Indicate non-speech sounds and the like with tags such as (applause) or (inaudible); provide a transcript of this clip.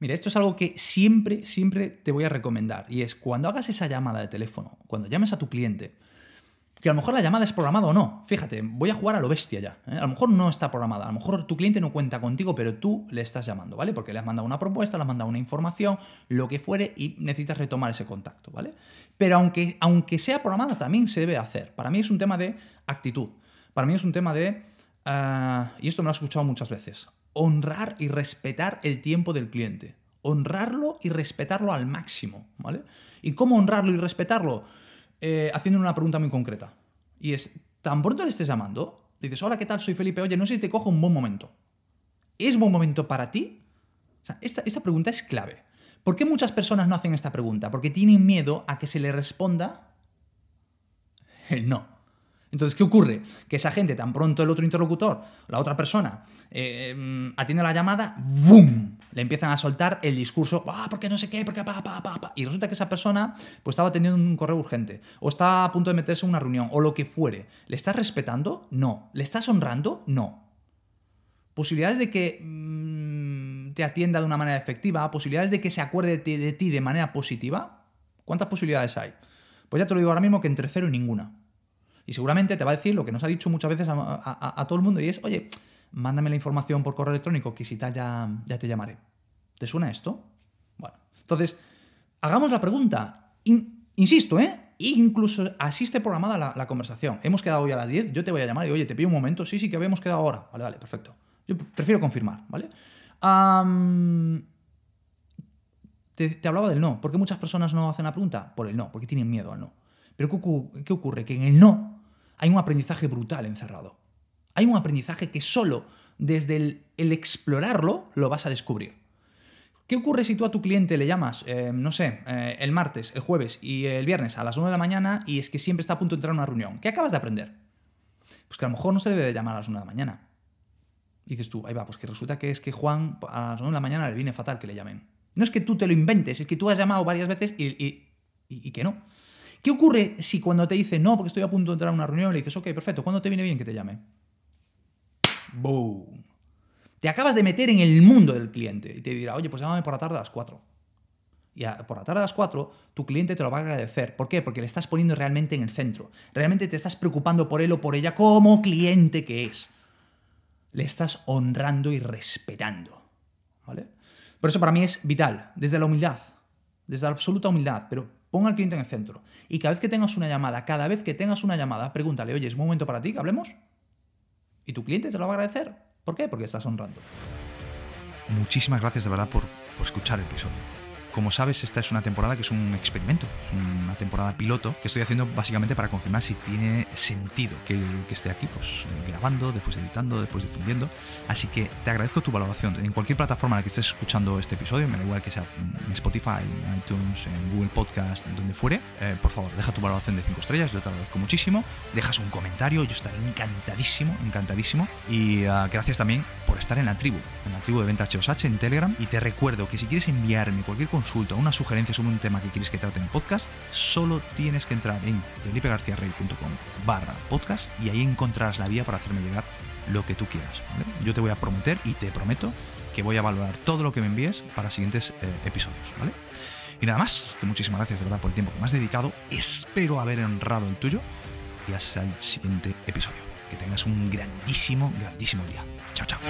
Mira, esto es algo que siempre, siempre te voy a recomendar. Y es cuando hagas esa llamada de teléfono, cuando llames a tu cliente, que a lo mejor la llamada es programada o no. Fíjate, voy a jugar a lo bestia ya. ¿eh? A lo mejor no está programada. A lo mejor tu cliente no cuenta contigo, pero tú le estás llamando, ¿vale? Porque le has mandado una propuesta, le has mandado una información, lo que fuere, y necesitas retomar ese contacto, ¿vale? Pero aunque, aunque sea programada, también se debe hacer. Para mí es un tema de actitud. Para mí es un tema de. ah, y esto me lo he escuchado muchas veces. Honrar y respetar el tiempo del cliente. Honrarlo y respetarlo al máximo, ¿vale? ¿Y cómo honrarlo y respetarlo? eh, haciendo una pregunta muy concreta. Y es, tan pronto le estés llamando, dices, hola, ¿qué tal? Soy Felipe. Oye, no sé si te cojo un buen momento. ¿Es buen momento para ti? Esta, esta pregunta es clave. ¿Por qué muchas personas no hacen esta pregunta? Porque tienen miedo a que se le responda el (laughs) no. Entonces, ¿qué ocurre? Que esa gente, tan pronto el otro interlocutor, la otra persona, eh, mm, atiende la llamada, ¡boom! Le empiezan a soltar el discurso, ¡ah, porque no sé qué, porque pa, pa, pa, pa! Y resulta que esa persona pues estaba teniendo un correo urgente, o está a punto de meterse en una reunión, o lo que fuere. ¿Le estás respetando? No. ¿Le estás honrando? No. Posibilidades de que mm, te atienda de una manera efectiva, posibilidades de que se acuerde de ti, de manera positiva. ¿Cuántas posibilidades hay? Pues ya te lo digo ahora mismo que entre cero y ninguna. Y seguramente te va a decir lo que nos ha dicho muchas veces a, todo el mundo y es, oye, mándame la información por correo electrónico que si tal ya, ya te llamaré. ¿Te suena esto? Bueno, entonces, hagamos la pregunta. In- insisto, ¿eh? Incluso así esté programada la, la conversación. Hemos quedado hoy a las 10, yo te voy a llamar y, oye, te pido un momento. Sí, sí, que habíamos quedado ahora. Vale, vale, perfecto. Yo prefiero confirmar, ¿vale? Te, hablaba del no. ¿Por qué muchas personas no hacen la pregunta? Por el no, porque tienen miedo al no. Pero ¿qué, qué ocurre? Que en el no hay un aprendizaje brutal encerrado. Hay un aprendizaje que solo desde el, explorarlo lo vas a descubrir. ¿Qué ocurre si tú a tu cliente le llamas, eh, no sé, eh, el martes, el jueves y el viernes a las 9 de la mañana y es que siempre está a punto de entrar a una reunión? ¿Qué acabas de aprender? Pues que a lo mejor no se debe de llamar a las 1 de la mañana. Dices tú, ahí va, pues que resulta que es que Juan a las 9 de la mañana le viene fatal que le llamen. No es que tú te lo inventes, es que tú has llamado varias veces y- y que no. ¿Qué ocurre si cuando te dice no, porque estoy a punto de entrar a una reunión, le dices, ok, perfecto, ¿cuándo te viene bien que te llame? ¡Boom! Te acabas de meter en el mundo del cliente y te dirá, oye, pues llámame por la tarde a las 4. Y por la tarde a las 4, tu cliente te lo va a agradecer. ¿Por qué? Porque le estás poniendo realmente en el centro. Realmente te estás preocupando por él o por ella como cliente que es. Le estás honrando y respetando. ¿Vale? Por eso para mí es vital, desde la humildad, desde la absoluta humildad, pero ponga al cliente en el centro. Y cada vez que tengas una llamada, cada vez que tengas una llamada, pregúntale, oye, ¿es un momento para ti que hablemos? Y tu cliente te lo va a agradecer. ¿Por qué? Porque estás honrando. Muchísimas gracias de verdad por escuchar el episodio. Como sabes, esta es una temporada que es un experimento, es una temporada piloto que estoy haciendo básicamente para confirmar si tiene sentido que, esté aquí, pues grabando, después editando, después difundiendo. Así que te agradezco tu valoración en cualquier plataforma en la que estés escuchando este episodio, me da igual que sea en Spotify, en iTunes, en Google Podcast, donde fuere. Eh, por favor, deja tu valoración de 5 estrellas, yo te agradezco muchísimo. Dejas un comentario, yo estaré encantadísimo, encantadísimo. Y ah, gracias también por estar en la tribu, en la tribu de Ventas HOSH en Telegram. Y te recuerdo que si quieres enviarme cualquier consulta, una sugerencia sobre un tema que quieres que trate en el podcast, solo tienes que entrar en felipegarciarrey.com barra podcast y ahí encontrarás la vía para hacerme llegar lo que tú quieras. ¿vale? Yo te voy a prometer y te prometo que voy a valorar todo lo que me envíes para siguientes eh, episodios, ¿vale? Y nada más, que muchísimas gracias de verdad por el tiempo que me has dedicado. Espero haber honrado el tuyo y hasta el siguiente episodio. Que tengas un grandísimo, grandísimo día. Chao, chao.